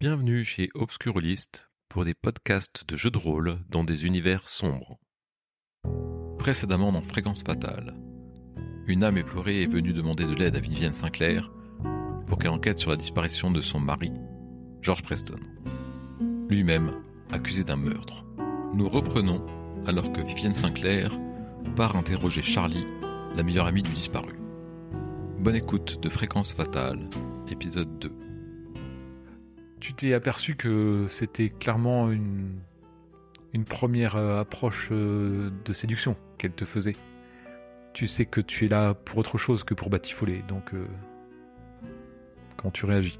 Bienvenue chez Obscurlist pour des podcasts de jeux de rôle dans des univers sombres. Précédemment dans Fréquence Fatale, une âme éplorée est venue demander de l'aide à Vivienne Sinclair pour qu'elle enquête sur la disparition de son mari, George Preston, lui-même accusé d'un meurtre. Nous reprenons alors que Vivienne Sinclair part interroger Charlie, la meilleure amie du disparu. Bonne écoute de Fréquence Fatale, épisode 2. Tu t'es aperçu que c'était clairement une, une première euh, approche euh, de séduction qu'elle te faisait. Tu sais que tu es là pour autre chose que pour batifoler, donc euh, comment tu réagis?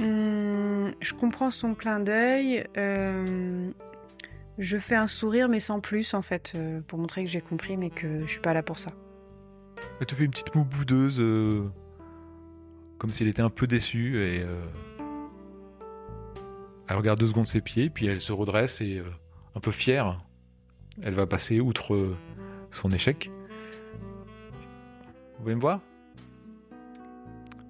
Hum, je comprends son clin d'œil. euh, je fais un sourire, mais sans plus, en fait, euh, pour montrer que j'ai compris, mais que je suis pas là pour ça. Elle te fait une petite moue boudeuse, comme s'il était un peu déçu, et euh, elle regarde deux secondes ses pieds, puis elle se redresse et euh, un peu fière, elle va passer outre euh, son échec. Vous voulez me voir?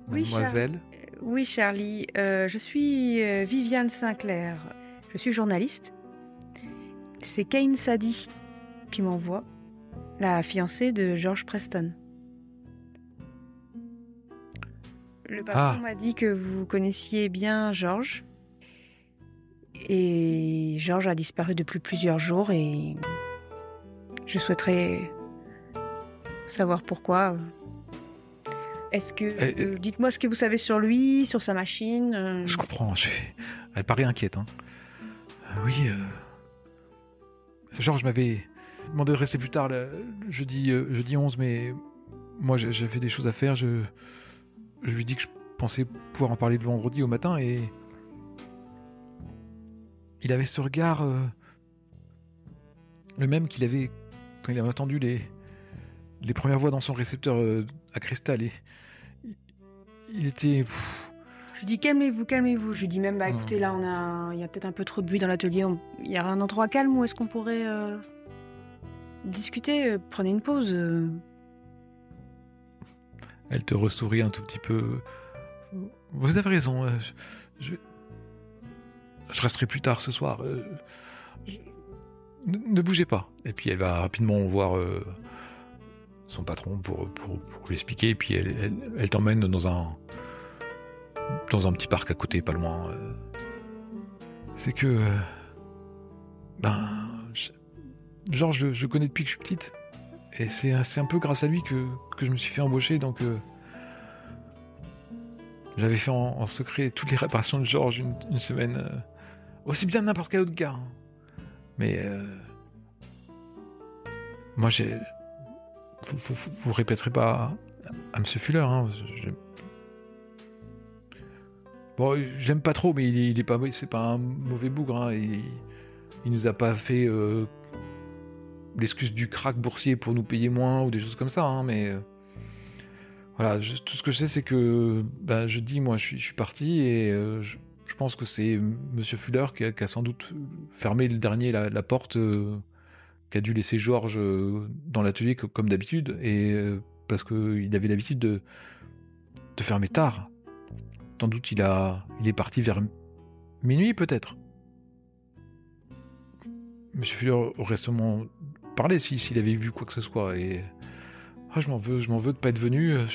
Oui, Mademoiselle? Oui, Charlie, je suis Viviane Sinclair. Je suis journaliste. C'est Kane Sadi qui m'envoie, la fiancée de George Preston. Le patron Ah. m'a dit que vous connaissiez bien George. Et George a disparu depuis plusieurs jours et je souhaiterais savoir pourquoi. Est-ce que... Eh, eh. euh, Dites-moi ce que vous savez sur lui, sur sa machine. euh, Je comprends, je... elle paraît inquiète. Hein. Euh, oui, euh... Georges m'avait demandé de rester plus tard le jeudi, jeudi 11, mais moi j'ai- j'avais des choses à faire. Je... je lui dis que je pensais pouvoir en parler le vendredi au matin et. Il avait ce regard. euh, Le même qu'il avait quand il avait entendu les, les premières voix dans son récepteur euh, à cristal. Et... il- était. pff, Je lui dis calmez-vous, calmez-vous. Je lui dis même bah Oh. écoutez là on a, il y a peut-être un peu trop de bruit dans l'atelier. On- Il y a un endroit calme où est-ce qu'on pourrait euh, discuter Prenez une pause. Elle te ressourit un tout petit peu. Vous avez raison. euh, Je, resterai plus tard ce soir. euh, ne, bougez pas. Et puis elle va rapidement voir euh, son patron pour, pour, lui expliquer. Et puis elle, t'emmène dans un dans un petit parc à côté, pas loin. C'est que ben Georges, je, je connais depuis que je suis petite. Et c'est un- peu grâce à lui que, que je me suis fait embaucher, donc euh, j'avais fait en, secret toutes les réparations de Georges une, semaine, euh, aussi bien n'importe quel autre gars. hein. Mais euh, moi, j'ai, vous, vous, répéterez pas à, Monsieur Fuller. Hein, Bon, j'aime pas trop, mais il est, il est pas, c'est pas un mauvais bougre. Hein, il, il nous a pas fait euh, l'excuse du crack boursier pour nous payer moins ou des choses comme ça, hein, mais euh, voilà, tout ce que je sais, c'est que ben, je dis, moi, je suis, parti et euh, je, pense que c'est Monsieur Fuller qui a, sans doute fermé le dernier la, porte, euh, qui a dû laisser Georges dans l'atelier co- comme d'habitude, et parce qu'il avait l'habitude de, de fermer tard. Sans doute, il a, il est parti vers minuit, peut-être. Monsieur Fuller aurait sûrement parlé si- s'il avait vu quoi que ce soit. Et ah, je m'en veux, je m'en veux de pas être venu. Euh,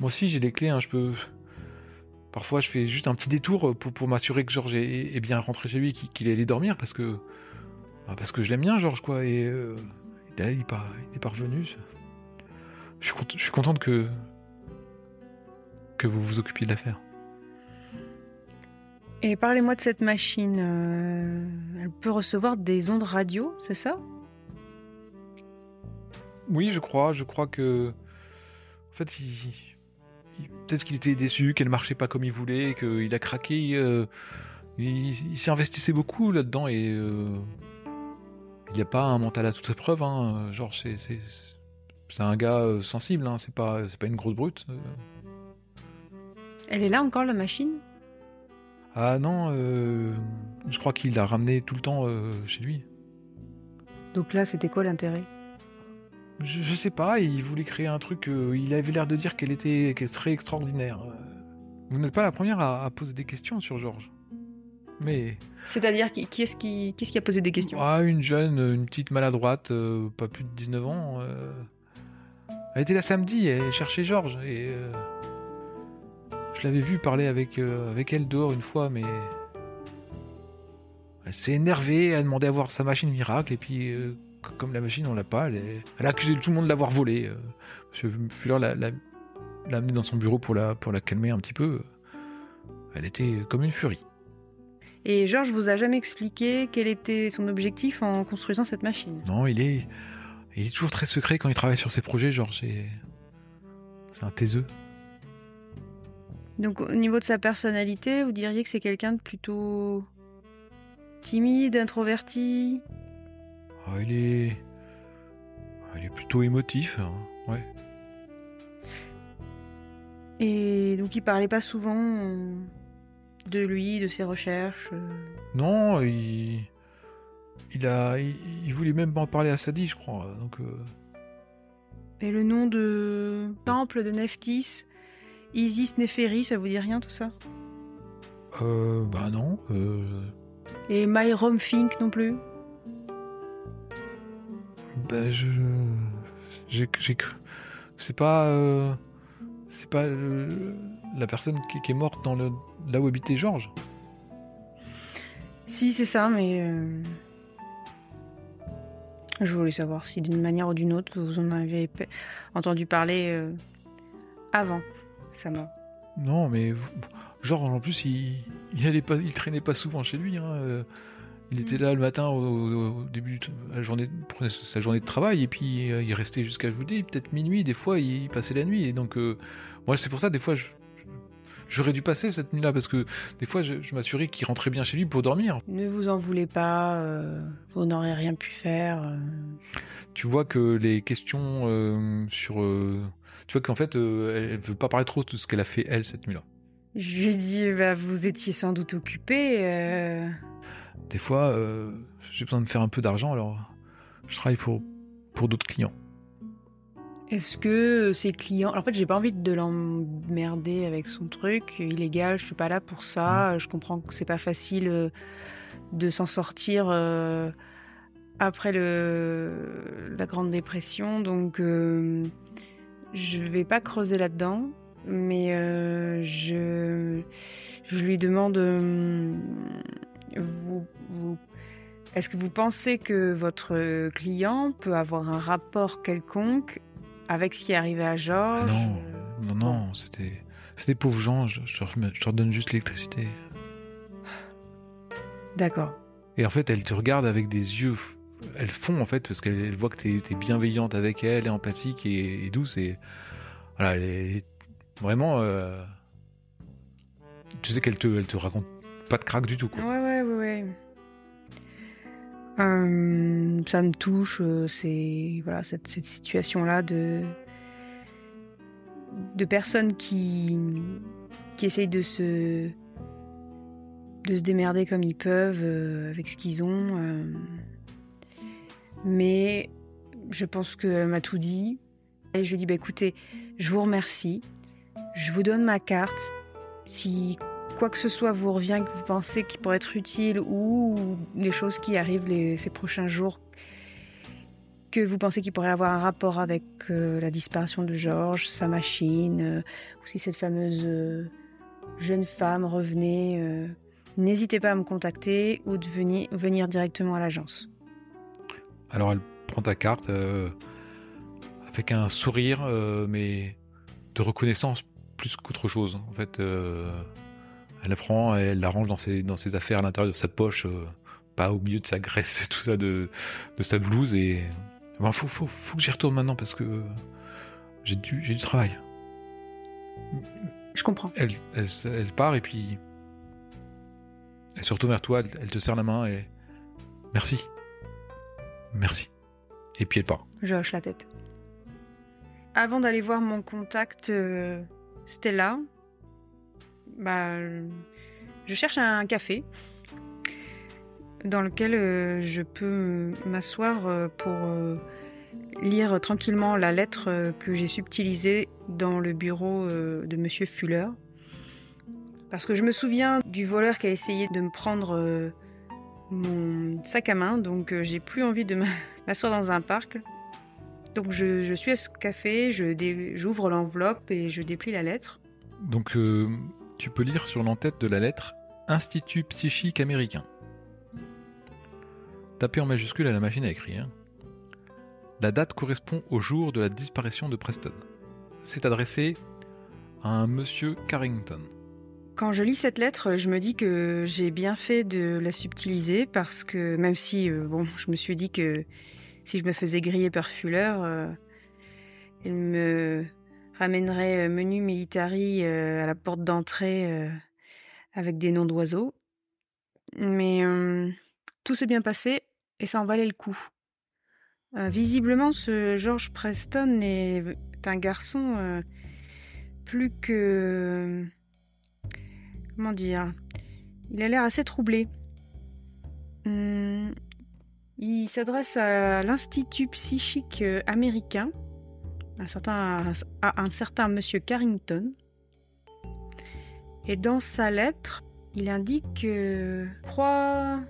Moi aussi, j'ai les clés. hein, je peux. Parfois, je fais juste un petit détour pour, pour m'assurer que Georges est, bien rentré chez lui, qu'il est allé dormir, parce que bah, parce que je l'aime bien, Georges, quoi. Et euh, il pas, il est pas revenu. Je suis, je suis contente que que vous vous occupiez de l'affaire. Et parlez-moi de cette machine. euh, Elle peut recevoir des ondes radio, c'est ça? Oui, je crois. Je crois que. En fait, il. il- Peut-être qu'il était déçu, qu'elle marchait pas comme il voulait, qu'il a craqué. euh, Il, il s'est investissé beaucoup là-dedans et. euh, Il n'y a pas un mental à toute épreuve. Hein. Genre, c'est. c'est- un gars euh, sensible, hein. c'est pas, c'est pas une grosse brute. Elle est là encore la machine? Ah non, euh, je crois qu'il l'a ramené tout le temps chez lui. Donc là, c'était quoi l'intérêt? Je, je sais pas, il voulait créer un truc, euh, il avait l'air de dire qu'elle était, qu'elle serait extraordinaire. Euh, Vous n'êtes pas la première à, à poser des questions sur Georges. Mais C'est-à-dire, qui, qui est-ce qui, qui est-ce qui a posé des questions? Ah, une jeune, une petite maladroite, euh, pas plus de 19 ans. euh, Elle était là samedi, elle cherchait Georges et euh, je l'avais vu parler avec, avec elle dehors une fois, mais elle s'est énervée, elle a demandé à voir sa machine miracle et puis comme la machine on l'a pas, elle, est- elle a accusé tout le monde de l'avoir volée. euh. Suis là la, la, l'a amenée dans son bureau pour la, pour la calmer un petit peu. Elle était comme une furie. Et Georges vous a jamais expliqué quel était son objectif en construisant cette machine? Non, il est, il est toujours très secret quand il travaille sur ses projets, genre c'est, c'est un taiseux. Donc au niveau de sa personnalité, vous diriez que c'est quelqu'un de plutôt timide, introverti? Ah, il est, il est plutôt émotif, hein, ouais. Et donc il parlait pas souvent euh, de lui, de ses recherches. euh. Non, il, il a, il, il voulait même pas en parler à Sadie, je crois. Donc, euh, Et le nom de temple de Nephthys, Isis Néphéri, ça vous dit rien tout ça? Euh, bah non. Euh, Et Myrom Fink non plus? Bah je, j'ai, j'ai cru, c'est pas, euh, c'est pas euh, la personne qui, qui est morte dans le, là où habitait Georges. Si, c'est ça, mais. euh, Je voulais savoir si d'une manière ou d'une autre vous en avez entendu parler avant sa mort. Non, mais vous- Georges en plus il, il allait pas, il traînait pas souvent chez lui. hein, Il était là le matin au, au début de la journée, prenait sa journée de travail et puis euh, il restait jusqu'à je vous dis peut-être minuit. Des fois il passait la nuit et donc euh, moi c'est pour ça des fois j'aurais dû passer cette nuit-là parce que des fois je, je m'assurais qu'il rentrait bien chez lui pour dormir. Ne vous en voulez pas, euh, vous n'aurez rien pu faire. Tu vois que les questions sur, tu vois qu'en fait elle, elle veut pas parler trop de ce qu'elle a fait elle cette nuit-là. Je lui ai dit, bah, vous étiez sans doute occupé. Des fois, euh, j'ai besoin de faire un peu d'argent, alors je travaille pour, pour d'autres clients. Est-ce que ces clients. Alors, en fait, j'ai pas envie de l'emmerder avec son truc illégal, je suis pas là pour ça. Je comprends que c'est pas facile euh, de s'en sortir euh, après le... la Grande Dépression, donc euh, je vais pas creuser là-dedans, mais euh, je... je lui demande. Vous, vous est-ce que vous pensez que votre client peut avoir un rapport quelconque avec ce qui est arrivé à Ah Georges non, euh, non, non, c'était, c'était pauvres gens, je, je leur, je leur donne juste l'électricité. D'accord. Et en fait, elle te regarde avec des yeux, elle fond en fait, parce qu'elle elle voit que t'es, t'es bienveillante avec elle, et empathique et, et douce, et voilà, elle est vraiment. euh, tu sais qu'elle te, elle te raconte pas de crack du tout, quoi. Ouais, ouais, ouais. Euh, ça me touche, euh, c'est voilà cette, cette situation-là de de personnes qui qui essayent de se de se démerder comme ils peuvent euh, avec ce qu'ils ont. Mais je pense qu'elle m'a tout dit. Et je lui dis bah écoutez, je vous remercie. Je vous donne ma carte. Si quoi que ce soit vous revient que vous pensez qui pourrait être utile ou les choses qui arrivent ces prochains jours que vous pensez qui pourraient avoir un rapport avec euh, la disparition de Georges, sa machine, euh, ou si cette fameuse euh, jeune femme revenait, euh, n'hésitez pas à me contacter ou de venir, directement à l'agence. Alors elle prend ta carte euh, avec un sourire, euh, mais de reconnaissance plus qu'autre chose. En fait, euh, elle la prend elle la range dans ses, dans ses affaires à l'intérieur de sa poche, euh, pas au milieu de sa graisse tout ça de, de sa blouse. Et il faut, faut, faut que j'y retourne maintenant parce que j'ai du, j'ai du travail. Je comprends. Elle, elle, part et puis elle se retourne vers toi, elle, elle te serre la main et merci. Merci. Et puis elle part. Je hoche la tête. Avant d'aller voir mon contact euh, Stella, bah, je cherche un café dans lequel euh, je peux m'asseoir euh, pour euh, lire tranquillement la lettre que j'ai subtilisée dans le bureau de Monsieur Fuller. Parce que je me souviens du voleur qui a essayé de me prendre mon sac à main, donc j'ai plus envie de m'asseoir dans un parc. Donc je, suis à ce café, j'ouvre l'enveloppe et je déplie la lettre. Donc, tu peux lire sur l'entête de la lettre Institut psychique américain. Tapé en majuscule à la machine à écrire. La date correspond au jour de la disparition de Preston. C'est adressé à un monsieur Carrington. Quand je lis cette lettre, je me dis que j'ai bien fait de la subtiliser parce que même si, euh, bon, je me suis dit que si je me faisais griller par Fuller, euh, il me ramènerait menu militari à la porte d'entrée avec des noms d'oiseaux. Mais tout s'est bien passé et ça en valait le coup. Visiblement, ce George Preston est un garçon plus que comment dire Il a l'air assez troublé. Hum, il s'adresse à l'Institut psychique américain, un certain, à un certain monsieur Carrington. Et dans sa lettre, il indique euh, croit,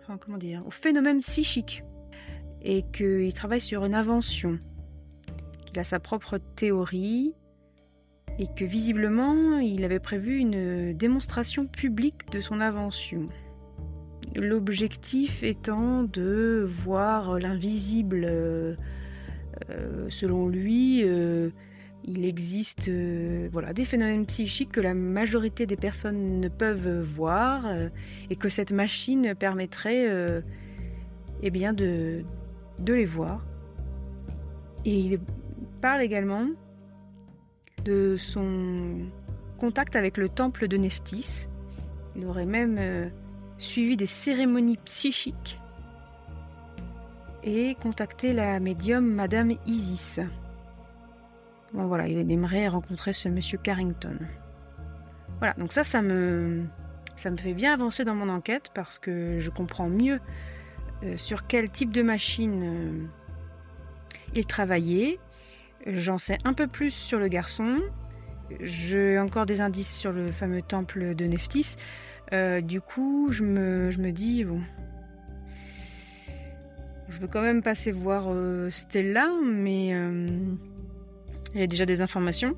enfin, comment dire, au phénomène psychique et qu'il travaille sur une invention, qu'il a sa propre théorie et que visiblement il avait prévu une démonstration publique de son invention. L'objectif étant de voir l'invisible. Euh, selon lui, euh, il existe euh, voilà, des phénomènes psychiques que la majorité des personnes ne peuvent voir et que cette machine permettrait eh bien de, de les voir. Et il parle également de son contact avec le temple de Nephthys. Il aurait même suivi des cérémonies psychiques et contacté la médium Madame Isis. Bon voilà, il aimerait rencontrer ce monsieur Carrington. Voilà, donc ça, ça me, ça me fait bien avancer dans mon enquête parce que je comprends mieux euh, sur quel type de machine euh, il travaillait. J'en sais un peu plus sur le garçon. J'ai encore des indices sur le fameux temple de Nephthys. Euh, du coup, je me, je me dis, bon. Je veux quand même passer voir euh, Stella, mais euh, elle a déjà des informations.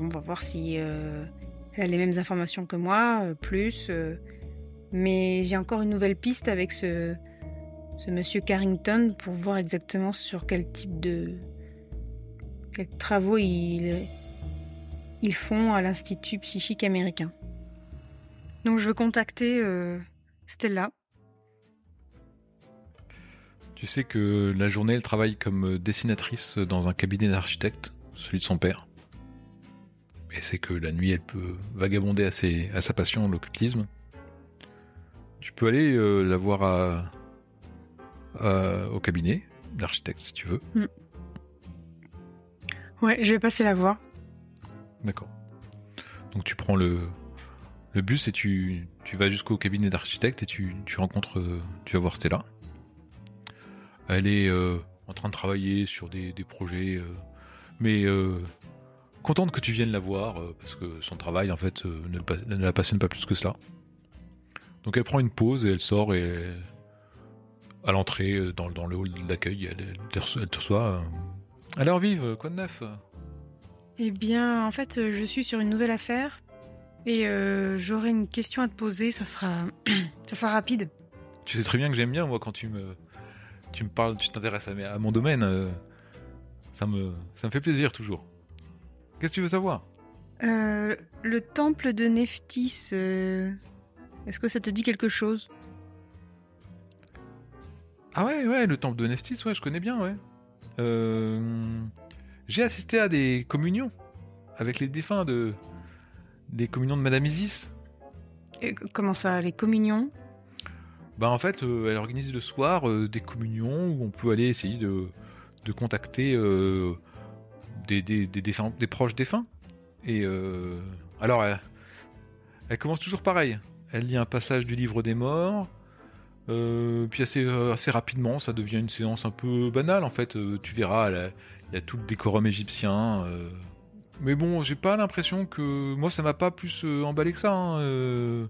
On va voir si euh, elle a les mêmes informations que moi, plus. mais j'ai encore une nouvelle piste avec ce, monsieur Carrington pour voir exactement sur quel type de. quels travaux ils, ils font à l'Institut psychique américain. Donc je veux contacter Stella. Tu sais que la journée, elle travaille comme dessinatrice dans un cabinet d'architecte, celui de son père. Et c'est que la nuit, elle peut vagabonder à, ses- à sa passion, l'occultisme. Tu peux aller euh, la voir à- à- au cabinet d'architecte si tu veux. Ouais, je vais passer la voir. D'accord. Donc tu prends le, le bus et tu, tu vas jusqu'au cabinet d'architecte et tu, tu rencontres, euh, tu vas voir Stella. Elle est euh, en train de travailler sur des, des projets, euh, mais euh, contente que tu viennes la voir parce que son travail en fait ne, le pas- ne la passionne pas plus que cela. Donc elle prend une pause et elle sort et à l'entrée dans, dans le hall d'accueil, elle, elle te reçoit. elle te reçoit, Alors vive, quoi de neuf? Eh bien, en fait, je suis sur une nouvelle affaire et euh, j'aurai une question à te poser. Ça sera, ça sera rapide. Tu sais très bien que j'aime bien, moi, quand tu me, tu me parles, tu t'intéresses à, mes- à mon domaine. euh, ça, me, ça me fait plaisir toujours. Qu'est-ce que tu veux savoir? Euh, le temple de Nephthys, euh, est-ce que ça te dit quelque chose? Ah ouais, ouais, le temple de Nephthys, ouais, je connais bien, ouais. J'ai assisté à des communions avec les défunts de... Des communions de Madame Isis. Comment ça, les communions? Bah en fait, euh, elle organise le soir euh, des communions où on peut aller essayer de, de contacter euh, des, des, des, des proches défunts. Et alors, elle, commence toujours pareil. Elle lit un passage du livre des morts. Puis assez, assez rapidement, ça devient une séance un peu banale en fait. Tu verras, il y a tout le décorum égyptien. Mais bon, j'ai pas l'impression que. Moi, ça m'a pas plus emballé que ça. hein.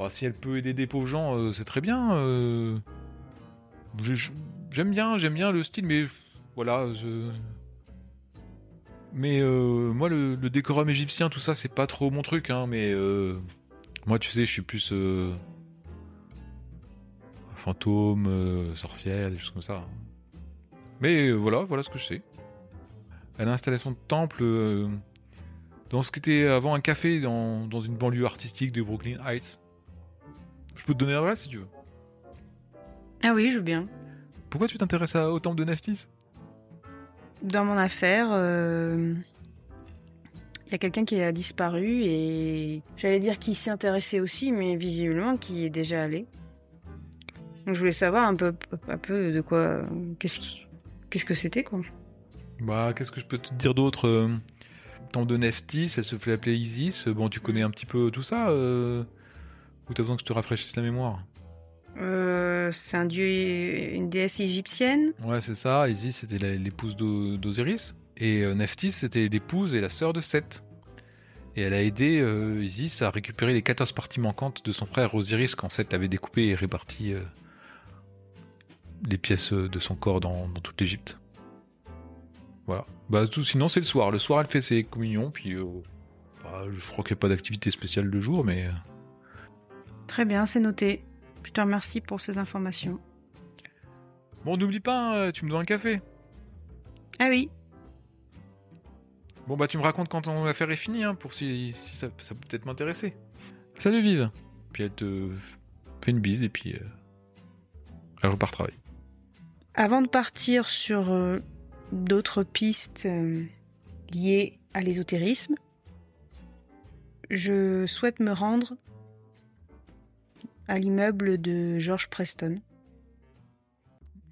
Bon, si elle peut aider des pauvres gens, euh, c'est très bien. euh. J'ai- J'aime bien, j'aime bien le style, mais voilà. Mais euh, moi, le, décorum égyptien, tout ça, c'est pas trop mon truc. Hein, mais moi, tu sais, je suis plus fantôme, sorcière, des choses comme ça. Mais euh, voilà, voilà ce que je sais. A installé son temple dans ce qui était avant un café dans une banlieue artistique de Brooklyn Heights. Je peux te donner l'adresse si tu veux. Ah oui, je veux bien. Pourquoi tu t'intéresses à- au temple de Neftis Dans mon affaire, euh, il y a quelqu'un qui a disparu et j'allais dire qui s'y intéressait aussi, mais visiblement qui est déjà allé. Donc je voulais savoir un peu, un peu de quoi, qu'est-ce qui, qu'est-ce que c'était quoi. Bah, qu'est-ce que je peux te dire d'autre euh, Temple de Neftis, elle se fait appeler Isis. Bon, tu connais un petit peu tout ça euh, Ou t'as besoin que je te rafraîchisse la mémoire Euh, c'est un dieu, une déesse égyptienne. Ouais, c'est ça. Isis, c'était l'épouse d'O- d'Osiris. Et euh, Nephthys, c'était l'épouse et la sœur de Seth. Et elle a aidé euh, Isis à récupérer les 14 parties manquantes de son frère Osiris quand Seth l'avait découpé et réparti euh, les pièces de son corps dans, dans toute l'Égypte. Voilà. Bah, tout, sinon, c'est le soir. Le soir, elle fait ses communions, puis euh, bah, je crois qu'il n'y a pas d'activité spéciale le jour, mais. Très bien, c'est noté. Je te remercie pour ces informations. Bon, n'oublie pas, hein, tu me dois un café. Ah oui, Bon bah tu me racontes quand ton affaire est finie, hein, pour si, si ça, ça peut peut-être m'intéresser. Salut Vive Puis elle te fait une bise et puis euh, elle repart travailler. Avant de partir sur euh, d'autres pistes euh, liées à l'ésotérisme, je souhaite me rendre à l'immeuble de George Preston.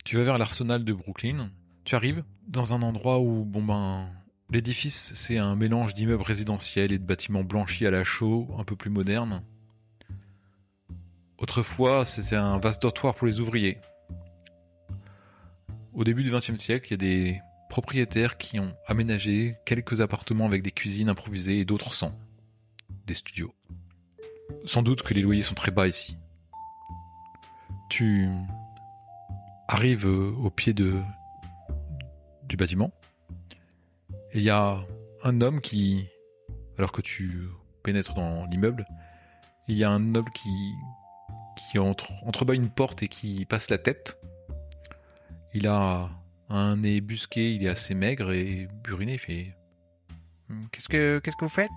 Tu vas vers l'arsenal de Brooklyn. Tu arrives dans un endroit où, bon ben, l'édifice c'est un mélange d'immeubles résidentiels et de bâtiments blanchis à la chaux, un peu plus modernes. Autrefois, c'était un vaste dortoir pour les ouvriers. Au début du XXe siècle, il y a des propriétaires qui ont aménagé quelques appartements avec des cuisines improvisées et d'autres sans. Des studios. Sans doute que les loyers sont très bas ici. Tu arrives au pied de, du bâtiment et il y a un homme qui, alors que tu pénètres dans l'immeuble, il y a un homme qui, qui entre, entrebâille une porte et qui passe la tête. Il a un nez busqué, il est assez maigre et buriné. Il fait Hum, Qu'est-ce que, qu'est-ce que vous faites?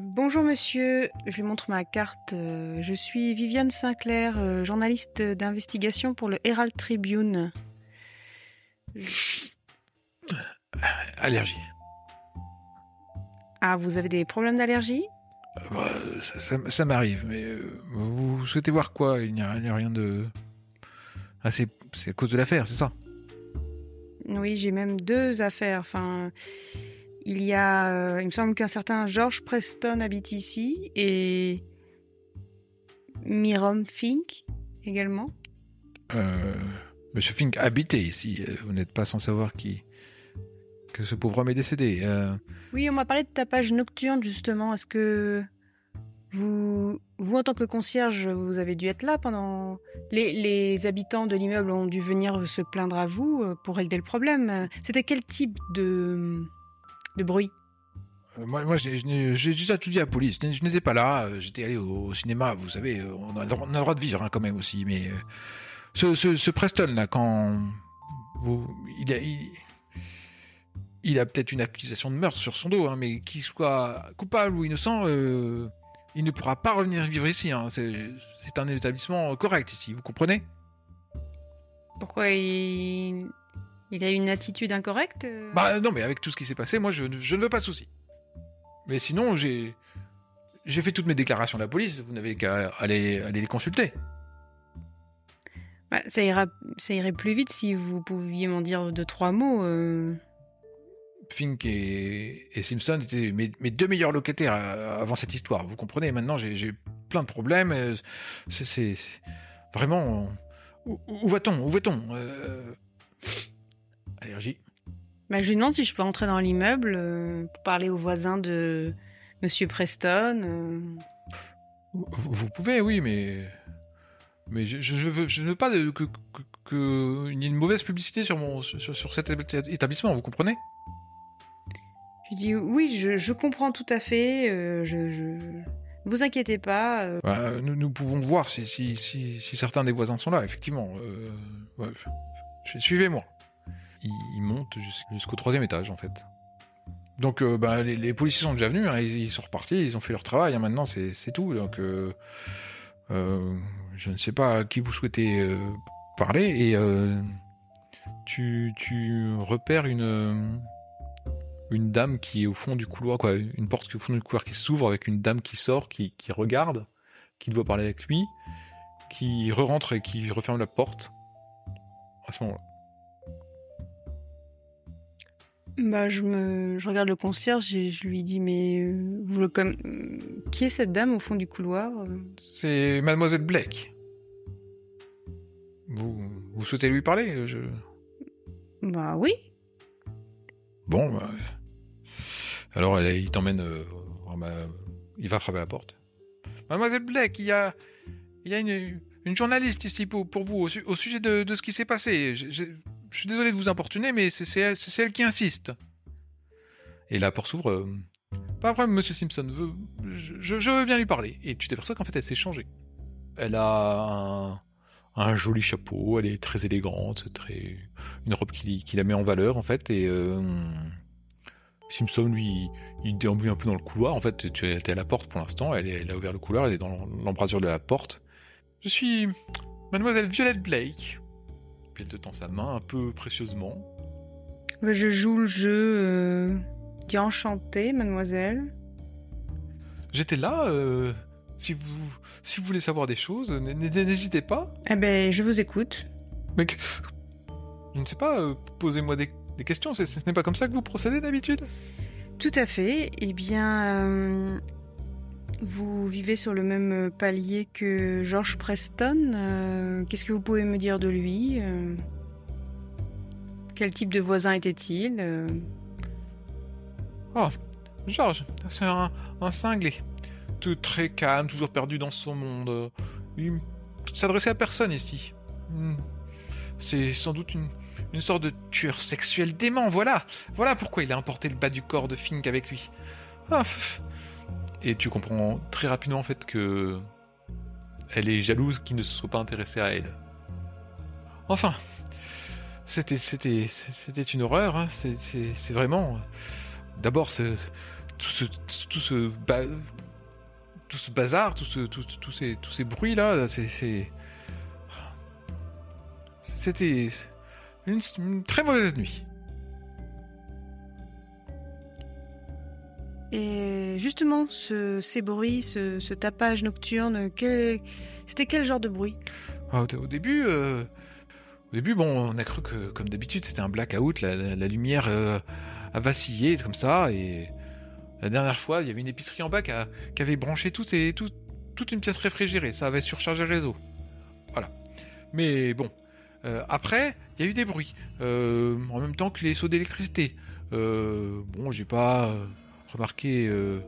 Bonjour monsieur, je lui montre ma carte. Euh, je suis Viviane Sinclair, euh, journaliste d'investigation pour le Herald Tribune. Allergie. Ah, vous avez des problèmes d'allergie? Euh, bah, ça, ça- ça m'arrive, mais euh, vous souhaitez voir quoi? Il n'y a, rien de. Ah, c'est, c'est à cause de l'affaire, c'est ça? Oui, j'ai même deux affaires. Enfin, il y a, euh, il me semble qu'un certain George Preston habite ici et Mirom Fink également. Euh, Monsieur Fink habitait ici. euh, Vous n'êtes pas sans savoir qui que ce pauvre homme est décédé. Euh, Oui, on m'a parlé de tapage nocturne justement. Est-ce que vous, vous en tant que concierge, vous avez dû être là pendant les, les habitants de l'immeuble ont dû venir se plaindre à vous pour régler le problème. C'était quel type de de bruit euh, moi, moi, j'ai, déjà tout dit à la police. Je n'étais pas là. euh, J'étais allé au, au cinéma. Vous savez, euh, on a, on a le droit de vivre hein, quand même aussi. Mais euh, ce, ce, ce Preston là, quand vous, il a, il, il a peut-être une accusation de meurtre sur son dos, hein, mais qu'il soit coupable ou innocent, euh, il ne pourra pas revenir vivre ici. hein. C'est, c'est un établissement correct ici. Vous comprenez? Pourquoi il il a une attitude incorrecte euh Bah non, mais avec tout ce qui s'est passé, moi je, je ne veux pas de soucis. Mais sinon, j'ai j'ai fait toutes mes déclarations à la police. Vous n'avez qu'à aller, aller les consulter. Bah, ça, ira, ça irait plus vite si vous pouviez m'en dire deux, trois mots. euh. Fink et, et Simpson étaient mes, mes deux meilleurs locataires euh, avant cette histoire. Vous comprenez Maintenant, j'ai plein de problèmes. euh, C'est vraiment. Où, où va-t-on Où va-t-on Euh, Bah, je lui demande si je peux entrer dans l'immeuble euh, pour parler aux voisins de Monsieur Preston. euh. Vous, vous pouvez, oui, mais. Mais je, je, je veux, je ne veux pas de- que, que, y ait une mauvaise publicité sur, mon, sur, sur cet établissement, vous comprenez? Je lui dis oui, je, comprends tout à fait. euh, je, vous inquiétez pas. euh, Bah, nous, nous pouvons voir si, si, si, si certains des voisins sont là, effectivement. Euh, ouais, Suivez-moi. Il, monte jus- jusqu'au troisième étage, en fait. Donc, euh, bah, les, policiers sont déjà venus, hein, ils, sont repartis, ils ont fait leur travail, hein, maintenant c'est tout. Donc, euh, euh, je ne sais pas à qui vous souhaitez euh, parler, et tu, repères une, dame qui est au fond du couloir, quoi, une porte qui au fond du couloir qui s'ouvre avec une dame qui sort, qui, qui regarde, qui doit parler avec lui, qui re-rentre et qui referme la porte. À ce moment-là. Bah, je, me... je regarde le concierge et je lui dis Mais euh, vous le comme... euh, qui est cette dame au fond du couloir euh? C'est Mademoiselle Blake. Vous, vous souhaitez lui parler je... Bah oui. Bon, bah, alors elle- il t'emmène. euh, ma- il va frapper à la porte. Mademoiselle Blake, il y a, il y a une, une journaliste ici pour, pour vous au, su- au sujet de, de ce qui s'est passé. Je, je- je suis désolé de vous importuner, mais c'est elle, qui insiste. Et la porte s'ouvre. euh, pas de problème, Monsieur Simpson. je, veux bien lui parler. Et tu t'aperçois qu'en fait, elle s'est changée. Elle a un, joli chapeau. Elle est très élégante. Très une robe qui, la met en valeur en fait. Et euh, Simpson, lui, il déambule un peu dans le couloir. En fait, tu es à la porte pour l'instant. Elle, elle a ouvert le couloir. Elle est dans l'embrasure de la porte. Je suis Mademoiselle Violette Blake. Puis elle te tend sa main un peu précieusement. Je joue le jeu. Euh... Qui est enchanté, mademoiselle. J'étais là. euh, si vous si vous voulez savoir des choses, n'hésitez pas. Eh ben, je vous écoute. Mais que- je ne sais pas. euh, Posez-moi des, des questions. Ce n'est pas comme ça que vous procédez d'habitude? Tout à fait. Eh bien, vous vivez sur le même palier que George Preston. euh, Qu'est-ce que vous pouvez me dire de lui euh, Quel type de voisin était-il euh, Georges, c'est un, cinglé. Tout très calme, toujours perdu dans son monde. Euh, Il s'adressait à personne ici. Hmm. C'est sans doute une, une sorte de tueur sexuel dément, voilà. Voilà pourquoi il a emporté le bas du corps de Fink avec lui. Pff. Et tu comprends très rapidement en fait que elle est jalouse qu'il ne se soit pas intéressé à elle. Enfin, c'était c'était c'était une horreur. hein. C'est vraiment. D'abord, tout ce, tout ce, tout ce bazar, tout ce, tout- tous ces, tous ces bruits là, c'est, c'était une très mauvaise nuit. Et justement, ce, ces bruits, ce, tapage nocturne, c'était quel genre de bruit? Ah, Au, début, euh, au début, bon, on a cru que, comme d'habitude, c'était un blackout, la, lumière euh, a vacillé comme ça, et la dernière fois, il y avait une épicerie en bas qui, avait branché tout- toute une pièce réfrigérée, ça avait surchargé le réseau. Voilà. Mais bon, euh, après, il y a eu des bruits, en même temps que les sauts d'électricité. Bon, j'ai pas remarqué. euh,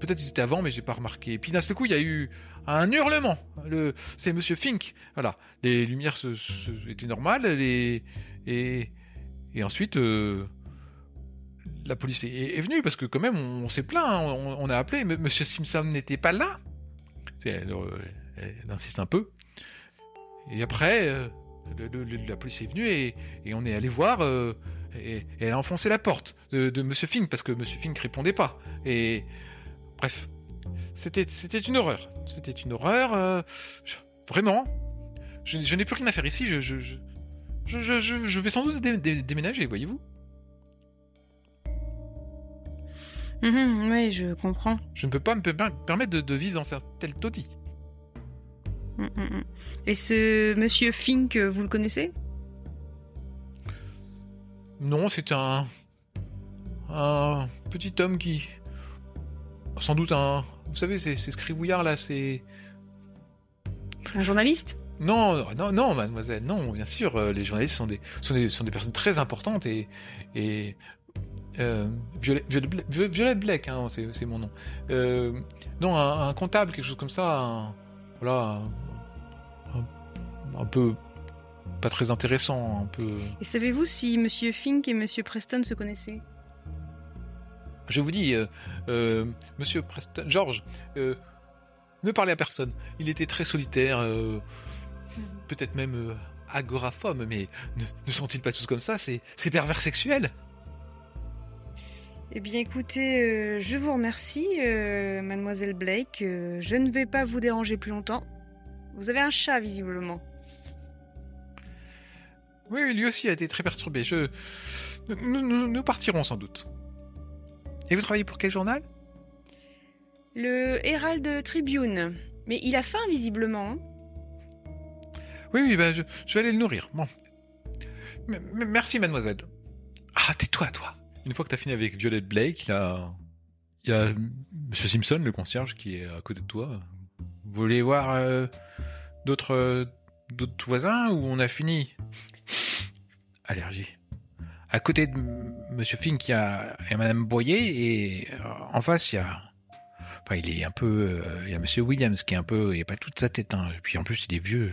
Peut-être ils étaient avant, mais j'ai pas remarqué. Et puis d'un seul coup, il y a eu un hurlement. Le, c'est Monsieur Fink. Voilà, les lumières se, se- étaient normales, les, et, et ensuite euh, la police est, venue parce que quand même on, s'est plaint, hein, on, a appelé, mais Monsieur Simpson n'était pas là. Elle, euh, elle insiste un peu. Et après, la police est venue et, et on est allé voir. Et, et elle a enfoncé la porte de, de Monsieur Fink parce que Monsieur Fink répondait pas. Et bref, c'était c'était une horreur. C'était une horreur. euh, je- vraiment. Je, je n'ai plus rien à faire ici. Je, je, vais sans doute dé- dé- déménager, voyez-vous. Mhm, Oui, je comprends. Je ne peux pas me per- permettre de, de vivre dans un tel taudis. Mm, mm, mm. Et ce monsieur Fink, vous le connaissez? Non, c'est un un petit homme qui. Sans doute un. Vous savez, ces, ces scribouillards là, c'est. Un journaliste? Non, non, non, mademoiselle, non, bien sûr, euh, les journalistes sont des, sont des, sont des personnes très importantes et. et euh, Violet, Violet, Black, hein, c'est mon nom. Euh, non, un, un comptable, quelque chose comme ça. un- voilà. Un peu. Pas très intéressant, un peu. Et savez-vous si Monsieur Fink et Monsieur Preston se connaissaient? Je vous dis, euh, euh, monsieur Preston, George, euh, ne parlez à personne. Il était très solitaire, euh, peut-être même agoraphobe, mais ne, ne sont-ils pas tous comme ça? C'est c'est pervers sexuel Eh bien, écoutez, euh, je vous remercie, euh, Mademoiselle Blake. Euh, je ne vais pas vous déranger plus longtemps. Vous avez un chat, visiblement. Oui, lui aussi a été très perturbé. Je, nous, nous- nous partirons sans doute. Et vous travaillez pour quel journal? Le Herald Tribune. Mais il a faim, visiblement. hein. Oui, oui, ben je, je vais aller le nourrir. Bon. M- m- merci, mademoiselle. Ah, tais-toi, toi. Une fois que t'as fini avec Violet Blake, il y a, il y a Monsieur Simpson, le concierge, qui est à côté de toi. Vous voulez voir euh, d'autres euh, d'autres voisins ou on a fini Allergie. À côté de M- Monsieur Fink, il y a, il y a Madame Boyer et euh, en face, il y a. Enfin, il est un peu. euh, il y a Monsieur Williams qui est un peu. Il n'y a pas toute sa tête. Hein. Et puis en plus, il est vieux.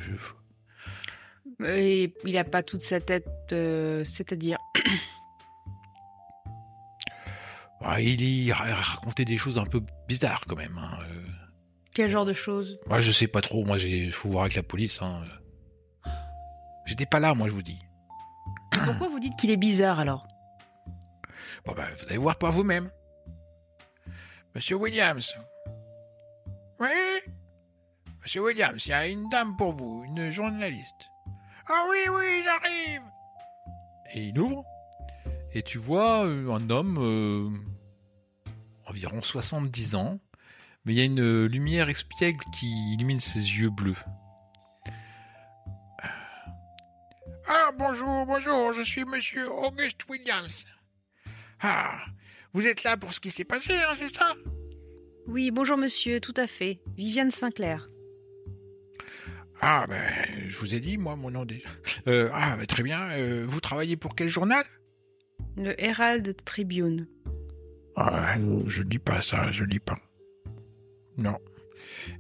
Et il n'a pas toute sa tête, euh, c'est-à-dire. Ah, il y racontait des choses un peu bizarres quand même. hein, euh. Quel genre de choses? Moi, je sais pas trop. Moi, j'ai faut voir avec la police. Hein. Euh. J'étais pas là, moi, je vous dis. Pourquoi vous dites qu'il est bizarre alors? Bon, bah, vous allez voir par vous-même. Monsieur Williams. Oui? Monsieur Williams, il y a une dame pour vous, une journaliste. Ah oui, oui, j'arrive Et il ouvre. Et tu vois euh, un homme, euh, environ 70 ans, mais il y a une lumière espiègle qui illumine ses yeux bleus. Bonjour, bonjour, je suis monsieur Auguste Williams. Ah, vous êtes là pour ce qui s'est passé, hein, c'est ça? Oui, bonjour monsieur, tout à fait. Viviane Sinclair. Ah, ben, je vous ai dit, moi, mon nom déjà. Euh, ah, ben, très bien. Euh, vous travaillez pour quel journal? Le Herald Tribune. Ah, je lis pas ça, je lis pas. Non.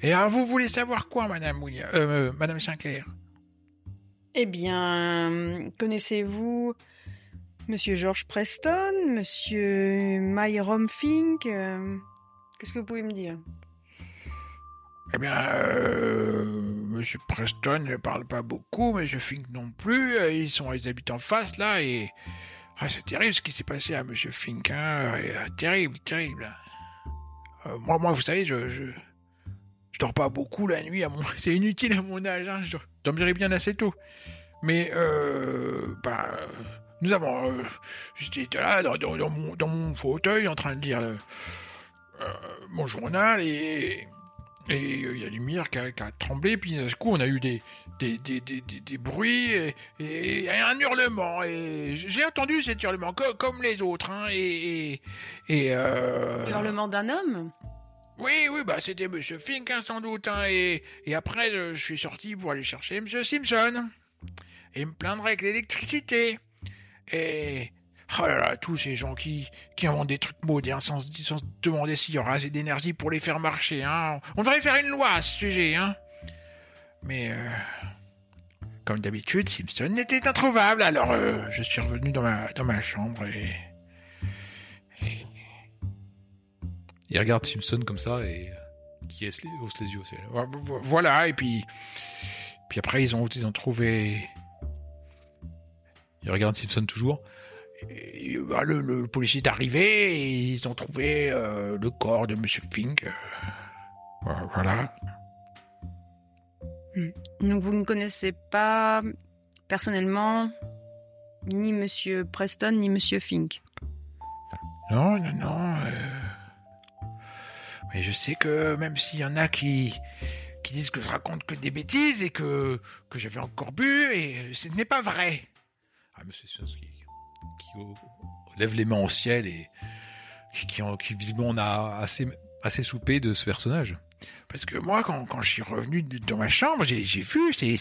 Et alors, vous voulez savoir quoi, Madame William, euh, Madame Sinclair? Eh bien, connaissez-vous Monsieur George Preston, Monsieur Myrom Fink euh, Qu'est-ce que vous pouvez me dire? Eh bien, euh, Monsieur Preston ne parle pas beaucoup, Monsieur Fink non plus. Euh, Ils sont, ils habitent en face là et ah, c'est terrible ce qui s'est passé à Monsieur Fink. Hein. Euh, terrible, terrible. Moi, moi, vous savez, je, je dors pas beaucoup la nuit. À mon, c'est inutile à mon âge. Hein. Je dormirai bien assez tôt. Mais euh, euh, nous avons, euh, j'étais là dans, mon, dans mon fauteuil en train de lire euh, mon journal et et euh, il y a la lumière qui a, tremblé, puis d'un coup on a eu des, des, des, des, des- bruits et, un hurlement. Et j'ai entendu cet hurlement co- comme les autres. Hein, et Hurlement d'un homme? Oui, oui, bah c'était Monsieur Fink hein, sans doute. Hein, et, après euh, je suis sorti pour aller chercher Monsieur Simpson et me plaindre avec l'électricité. Et oh là là, tous ces gens qui, qui inventent des trucs hein, sans, se- demander s'il y aura assez d'énergie pour les faire marcher. Hein. On devrait faire une loi à ce sujet. Hein. Mais euh, comme d'habitude, Simpson était introuvable. Alors euh, je suis revenu dans ma, dans ma chambre et... Il regarde Simpson comme ça et qui hausse les, les yeux. Voilà, et puis, puis après ils ont, ils ont trouvé il regarde Simpson toujours. Et, bah, le, le policier est arrivé et ils ont trouvé euh, le corps de Monsieur Fink. Euh, voilà. Donc vous ne connaissez pas personnellement ni Monsieur Preston ni Monsieur Fink? Non, non, non. euh, Mais je sais que même s'il y en a qui, qui disent que je raconte que des bêtises et que, que j'avais encore bu, et ce n'est pas vrai. Ah, monsieur Simpson qui, lève les mains au ciel et qui, qui, qui visiblement on a assez, assez soupé de ce personnage. Parce que moi, quand, quand je suis revenu dans ma chambre, j'ai vu c'est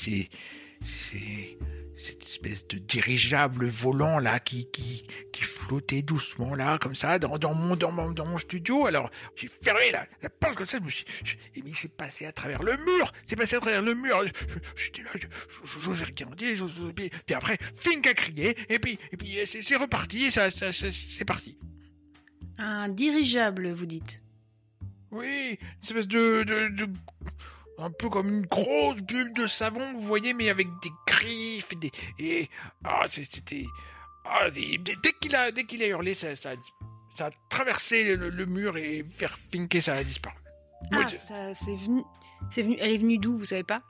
cette espèce de dirigeable volant là qui qui qui flottait doucement là comme ça dans, dans mon dans mon dans mon studio. Alors j'ai fermé la, la porte comme ça. Je me suis je- et mais il s'est passé à travers le mur. C'est passé à travers le mur. J'étais là, j'osais rien dire. j'osais- Puis, puis après, Fink a crié et puis et puis c'est c'est reparti. Et ça, ça, ça- c'est parti. Un dirigeable, vous dites? Oui, une espèce de, de, de- Un peu comme une grosse bulle de savon, vous voyez, mais avec des griffes et des. Et. Ah, c'était. Ah, dès qu'il a, dès qu'il a hurlé, ça, ça, a- ça a traversé le, le mur et vers Finké, ça a disparu. Ah, ça, c'est venu. C'est venu. Elle est venue d'où, vous savez pas?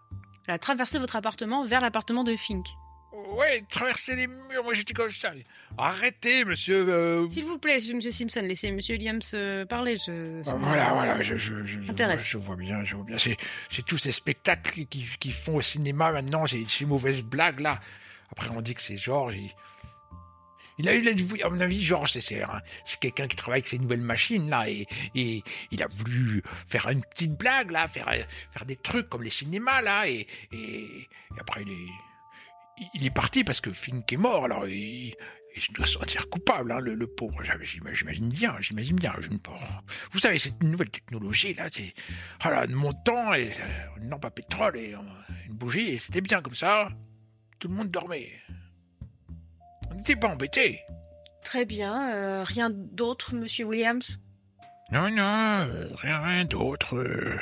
Elle a traversé votre appartement vers l'appartement de Fink. Ouais, traverser les murs, moi j'étais comme ça. Arrêtez, monsieur. euh, S'il vous plaît, Monsieur Simpson, laissez Monsieur Williams euh, parler. Je... Ah, Voilà, voilà, je, je, je, vois, bien, je vois bien. C'est, tous ces spectacles qui, font au cinéma maintenant, ces, ces mauvaises blagues là. Après, on dit que c'est Georges. Il, il a eu, la- à mon avis, Georges, c'est, c'est, un- c'est quelqu'un qui travaille avec ces nouvelles machines là, et, et il a voulu faire une petite blague là, faire, faire des trucs comme les cinémas là, et, et, et après il est, il est parti parce que Fink est mort, alors il, doit se sentir coupable, hein, le, le pauvre. J'imagine, bien, j'imagine bien. Je ne pas. Vous savez, cette nouvelle technologie là, c'est voilà, de mon temps et euh, une lampe à pétrole et euh, une bougie et c'était bien comme ça. Tout le monde dormait. On n'était pas embêtés. Très bien. euh, rien d'autre, Monsieur Williams? Non, non, euh, rien, rien d'autre. euh,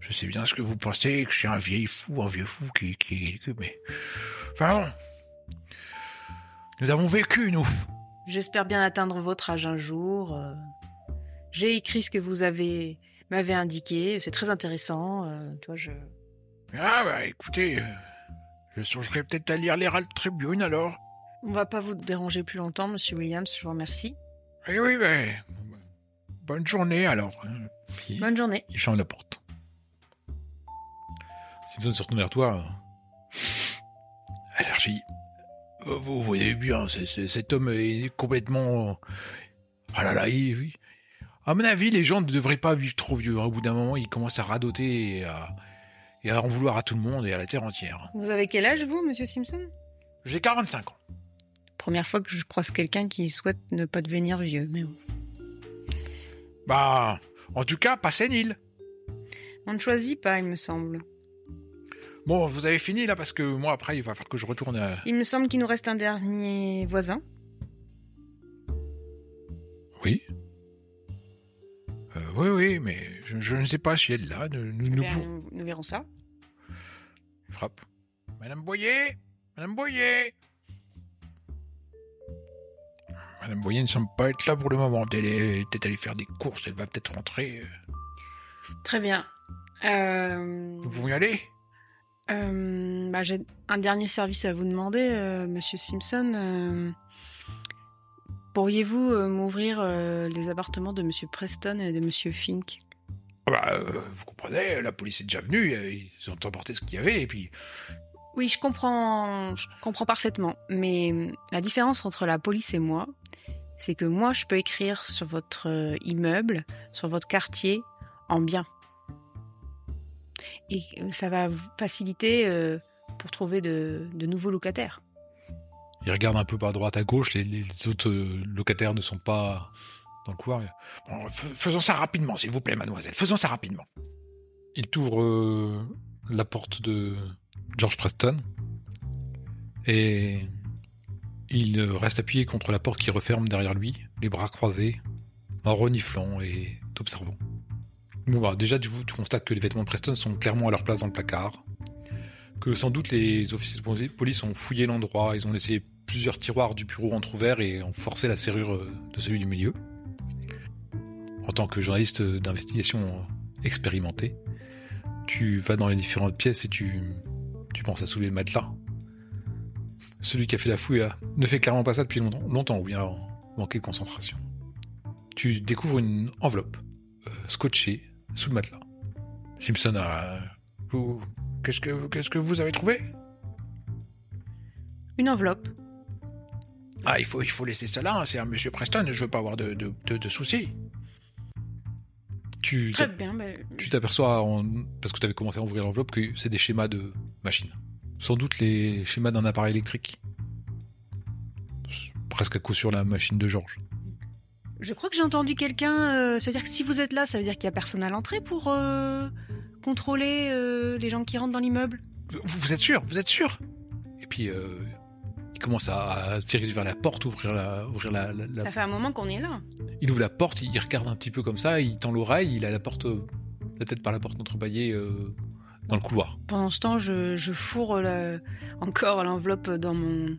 je sais bien ce que vous pensez, que je suis un vieil fou, un vieux fou qui, qui, qui- mais, enfin bon. Nous avons vécu, nous. J'espère bien atteindre votre âge un jour. euh. J'ai écrit ce que vous avez m'avez indiqué. C'est très intéressant. euh, toi, je. Ah bah écoutez, euh, je songerais peut-être à lire l'Herald Tribune alors. On va pas vous déranger plus longtemps, Monsieur Williams. Je vous remercie. Oui, oui, ben, bonne journée alors. hein. Puis, Bonne journée. il ferme la porte. Simpson se retourne vers toi. Allergie. Vous voyez bien, cet homme est complètement... Ah là là, il... il- À mon avis, les gens ne devraient pas vivre trop vieux. hein. Au bout d'un moment, ils commencent à radoter et à... et à en vouloir à tout le monde et à la terre entière. Vous avez quel âge, vous, Monsieur Simpson? J'ai 45 ans. Première fois que je croise quelqu'un qui souhaite ne pas devenir vieux. Mais bon. Bah, en tout cas, pas sénile. on ne choisit pas, il me semble. Bon, vous avez fini là parce que moi après, il va falloir que je retourne à... Il me semble qu'il nous reste un dernier voisin. Oui. Euh, oui, oui, mais je, je ne sais pas si elle est là. Nous, nous, Eh nous verrons ça. Frappe. Madame Boyer Madame Boyer Madame Boyer ne semble pas être là pour le moment. Elle est peut-être allée faire des courses, elle va peut-être rentrer. Très bien. Euh, Nous pouvons y aller? Euh, bah, J'ai un dernier service à vous demander, euh, Monsieur Simpson. Euh, Pourriez-vous m'ouvrir les appartements de Monsieur Preston et de Monsieur Fink? Ah bah, Vous comprenez, la police est déjà venue, ils ont emporté ce qu'il y avait, et puis... Oui, je comprends, je comprends parfaitement. Mais la différence entre la police et moi, c'est que moi, je peux écrire sur votre immeuble, sur votre quartier, en bien. Et ça va faciliter euh, pour trouver de, nouveaux locataires. Il regarde un peu par droite à gauche. Les, autres euh, locataires ne sont pas dans le couloir. Faisons ça rapidement, s'il vous plaît, mademoiselle. Faisons ça rapidement. Il t'ouvre euh, la porte de George Preston et il reste appuyé contre la porte qui referme derrière lui, les bras croisés, en reniflant et t'observant. Bon bah déjà tu, tu constates que les vêtements de Preston sont clairement à leur place dans le placard, que sans doute les officiers de police ont fouillé l'endroit, ils ont laissé plusieurs tiroirs du bureau entrouverts et ont forcé la serrure euh, de celui du milieu. En tant que journaliste d'investigation euh, expérimenté, tu vas dans les différentes pièces et tu, tu penses à soulever le matelas. Celui qui a fait la fouille ne fait clairement pas ça depuis longtemps, ou bien manqué de concentration. Tu découvres une enveloppe euh, scotchée sous le matelas. Simpson a... Vous... Qu'est-ce que, qu'est-ce que vous avez trouvé? Une enveloppe. Ah, il faut, il faut laisser ça là, hein, c'est un monsieur Preston, je veux pas avoir de, de, de- de soucis. Tu Très bien. bah, tu t'aperçois, en- parce que tu avais commencé à ouvrir l'enveloppe, que c'est des schémas de machines. Sans doute les schémas d'un appareil électrique. Presque à coup sur la machine de Georges. Je crois que j'ai entendu quelqu'un. euh, C'est-à-dire que si vous êtes là, ça veut dire qu'il y a personne à l'entrée pour euh, contrôler euh, les gens qui rentrent dans l'immeuble. Vous, vous êtes sûr? Vous êtes sûr? Et puis, euh, il commence à, à se diriger vers la porte, ouvrir la... Ouvrir la, la- la- Ça fait un moment qu'on est là. Il ouvre la porte, il regarde un petit peu comme ça, il tend l'oreille, il a la porte, la tête par la porte entrebâillée euh, dans le couloir. Pendant ce temps, je, je fourre encore l'enveloppe dans mon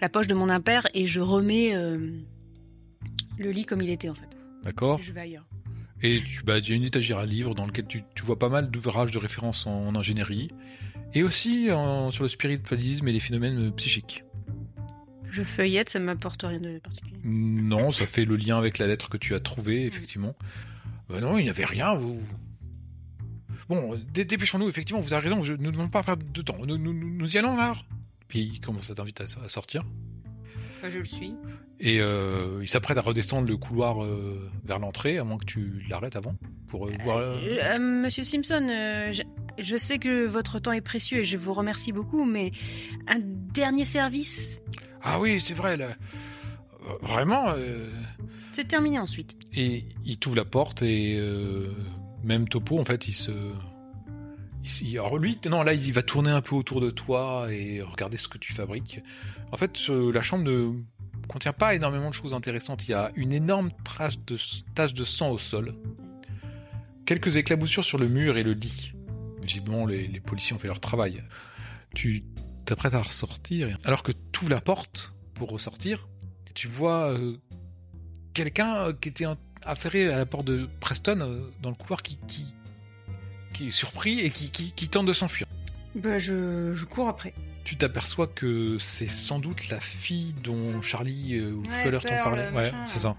la poche de mon impair et je remets euh, le lit comme il était en fait. D'accord Et je vais ailleurs. Et tu, bah, il y a une étagère à livres dans laquelle tu, tu vois pas mal d'ouvrages de référence en, en ingénierie et aussi en- sur le spiritualisme et les phénomènes euh, psychiques. Je feuillette, ça m'apporte rien de particulier. Non, ça fait le lien avec la lettre que tu as trouvée, effectivement. Bah non, il n'y avait rien, vous. Bon, dé- dépêchons-nous, effectivement, vous avez raison, je, nous ne devons pas perdre de temps. Nous, nous- nous- nous y allons alors Puis il commence à t'inviter à, à sortir. Je le suis. Et euh, il s'apprête à redescendre le couloir euh, vers l'entrée, à moins que tu l'arrêtes avant, pour euh, voir... euh, Monsieur Simpson, je, je sais que votre temps est précieux et je vous remercie beaucoup, mais un dernier service, Ah oui, c'est vrai, là. Vraiment c'est terminé ensuite. Et il t'ouvre la porte et même Topo, en fait, il se... alors lui, non, là, il va tourner un peu autour de toi et regarder ce que tu fabriques. En fait, la chambre ne contient pas énormément de choses intéressantes. Il y a une énorme trace de, tache de sang au sol. Quelques éclaboussures sur le mur et le lit. Visiblement, les, policiers ont fait leur travail. Tu t'apprêtes à ressortir. Alors que tu ouvres la porte pour ressortir, tu vois euh, quelqu'un qui était affairé à la porte de Preston euh, dans le couloir qui, qui est surpris et qui, qui, qui tente de s'enfuir. Bah, je, je cours après. Tu t'aperçois que c'est sans doute la fille dont Charlie euh, ou Ouais, Fuller t'en Pearl, parlait. Ouais, machin. c'est ça.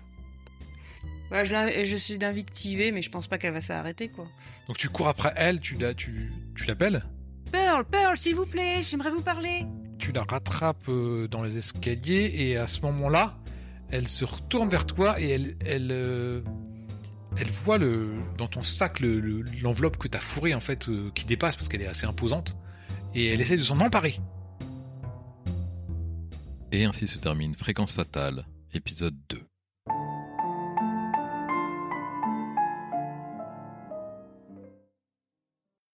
Bah, je l'in- j'essaie d'invictiver, mais je pense pas qu'elle va s'arrêter, quoi. Donc tu cours après elle, tu la, tu, tu l'appelles, Pearl, Pearl, s'il vous plaît, j'aimerais vous parler. tu la rattrapes euh, dans les escaliers et à ce moment-là, elle se retourne vers toi et elle, elle, euh, elle voit le, dans ton sac le- le- l'enveloppe que t'as fourrée en fait, euh, qui dépasse parce qu'elle est assez imposante et elle essaie de s'en emparer. Et ainsi se termine Fréquence Fatale, épisode 2.